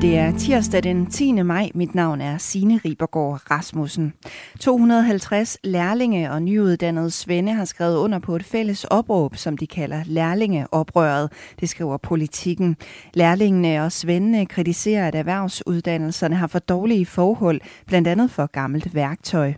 Det er tirsdag den 10. maj. Mit navn er Signe Ribergaard Rasmussen. 250 lærlinge og nyuddannede svende har skrevet under på et fælles opråb, som de kalder lærlingeoprøret. Det skriver politikken. Lærlingene og svendene kritiserer, at erhvervsuddannelserne har for dårlige forhold, blandt andet for gammelt værktøj.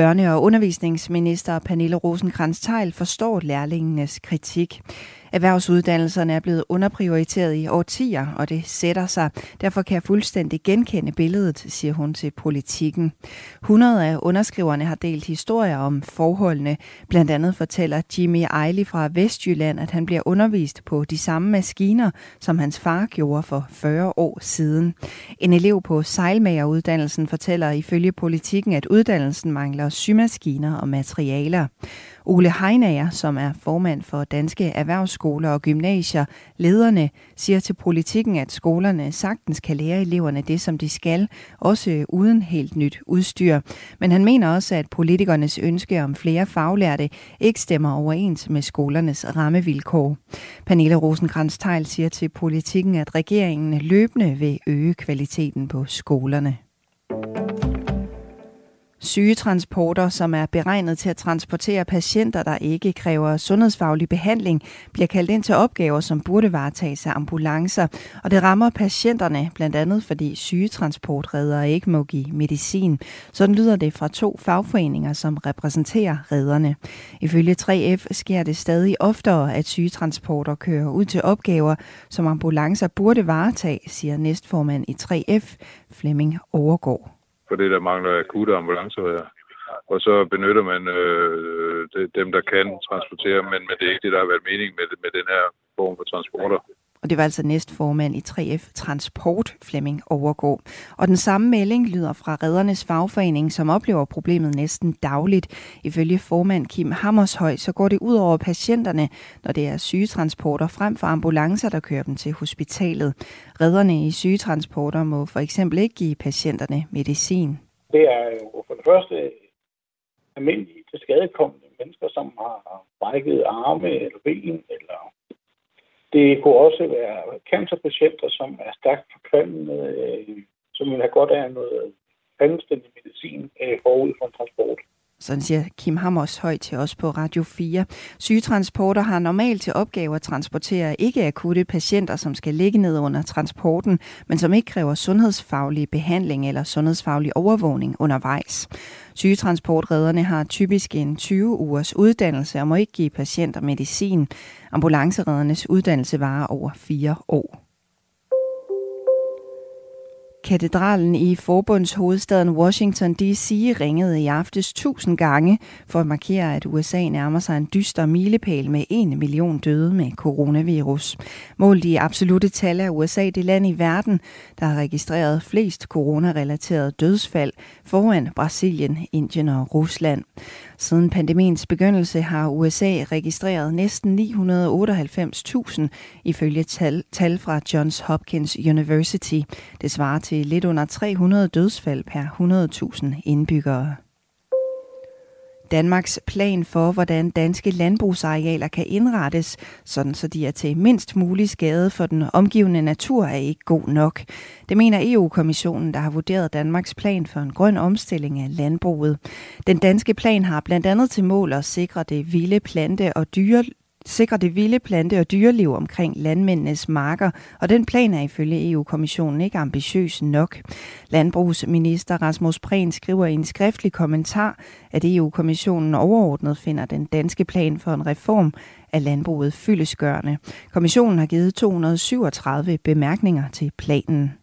Børne- og undervisningsminister Pernille rosenkrantz teil forstår lærlingenes kritik. Erhvervsuddannelserne er blevet underprioriteret i årtier, og det sætter sig. Derfor kan jeg fuldstændig genkende billedet, siger hun til politikken. 100 af underskriverne har delt historier om forholdene. Blandt andet fortæller Jimmy Eiley fra Vestjylland, at han bliver undervist på de samme maskiner, som hans far gjorde for 40 år siden. En elev på sejlmageruddannelsen fortæller ifølge politikken, at uddannelsen mangler symaskiner og materialer. Ole Heinager, som er formand for Danske Erhvervsskoler og Gymnasier, lederne, siger til politikken, at skolerne sagtens kan lære eleverne det, som de skal, også uden helt nyt udstyr. Men han mener også, at politikernes ønske om flere faglærte ikke stemmer overens med skolernes rammevilkår. Pernille rosenkrantz teil siger til politikken, at regeringen løbende vil øge kvaliteten på skolerne. Sygetransporter, som er beregnet til at transportere patienter, der ikke kræver sundhedsfaglig behandling, bliver kaldt ind til opgaver, som burde varetages af ambulancer. Og det rammer patienterne, blandt andet fordi sygetransportredere ikke må give medicin. Sådan lyder det fra to fagforeninger, som repræsenterer redderne. Ifølge 3F sker det stadig oftere, at sygetransporter kører ud til opgaver, som ambulancer burde varetage, siger næstformand i 3F, Flemming Overgaard for det, der mangler akutte ambulancer her. Og så benytter man øh, dem, der kan transportere, men, men det er ikke det, der har været mening med, med den her form for transporter. Og det var altså næstformand i 3F Transport, Flemming Overgå. Og den samme melding lyder fra reddernes fagforening, som oplever problemet næsten dagligt. Ifølge formand Kim Hammershøj, så går det ud over patienterne, når det er sygetransporter frem for ambulancer, der kører dem til hospitalet. Redderne i sygetransporter må for eksempel ikke give patienterne medicin. Det er jo for det første almindelige til skadekommende mennesker, som har brækket arme eller ben eller det kunne også være cancerpatienter, som er stærkt forkvalmende, øh, som vil have godt af noget anstændig medicin øh, forud for en transport. Sådan siger Kim Hammers højt til os på Radio 4. Sygetransporter har normalt til opgave at transportere ikke akutte patienter, som skal ligge ned under transporten, men som ikke kræver sundhedsfaglig behandling eller sundhedsfaglig overvågning undervejs. Sygetransportredderne har typisk en 20 ugers uddannelse og må ikke give patienter medicin. Ambulancereddernes uddannelse varer over fire år. Katedralen i forbundshovedstaden Washington D.C. ringede i aftes tusind gange for at markere, at USA nærmer sig en dyster milepæl med en million døde med coronavirus. Målt i absolute tal er USA det land i verden, der har registreret flest coronarelaterede dødsfald foran Brasilien, Indien og Rusland. Siden pandemiens begyndelse har USA registreret næsten 998.000 ifølge tal, tal fra Johns Hopkins University. Det svarer til lidt under 300 dødsfald per 100.000 indbyggere. Danmarks plan for, hvordan danske landbrugsarealer kan indrettes, sådan så de er til mindst mulig skade for den omgivende natur, er ikke god nok. Det mener EU-kommissionen, der har vurderet Danmarks plan for en grøn omstilling af landbruget. Den danske plan har blandt andet til mål at sikre det vilde plante- og dyre, sikre det vilde plante- og dyreliv omkring landmændenes marker, og den plan er ifølge EU-kommissionen ikke ambitiøs nok. Landbrugsminister Rasmus Prehn skriver i en skriftlig kommentar, at EU-kommissionen overordnet finder den danske plan for en reform af landbruget fyldesgørende. Kommissionen har givet 237 bemærkninger til planen.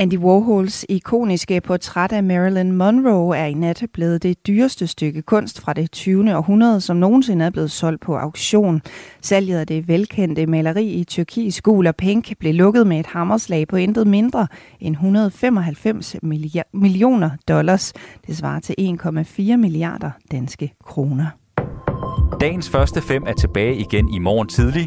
Andy Warhols ikoniske portræt af Marilyn Monroe er i nat blevet det dyreste stykke kunst fra det 20. århundrede, som nogensinde er blevet solgt på auktion. Salget af det velkendte maleri i tyrkisk gul og pink blev lukket med et hammerslag på intet mindre end 195 millioner dollars. Det svarer til 1,4 milliarder danske kroner. Dagens første fem er tilbage igen i morgen tidlig.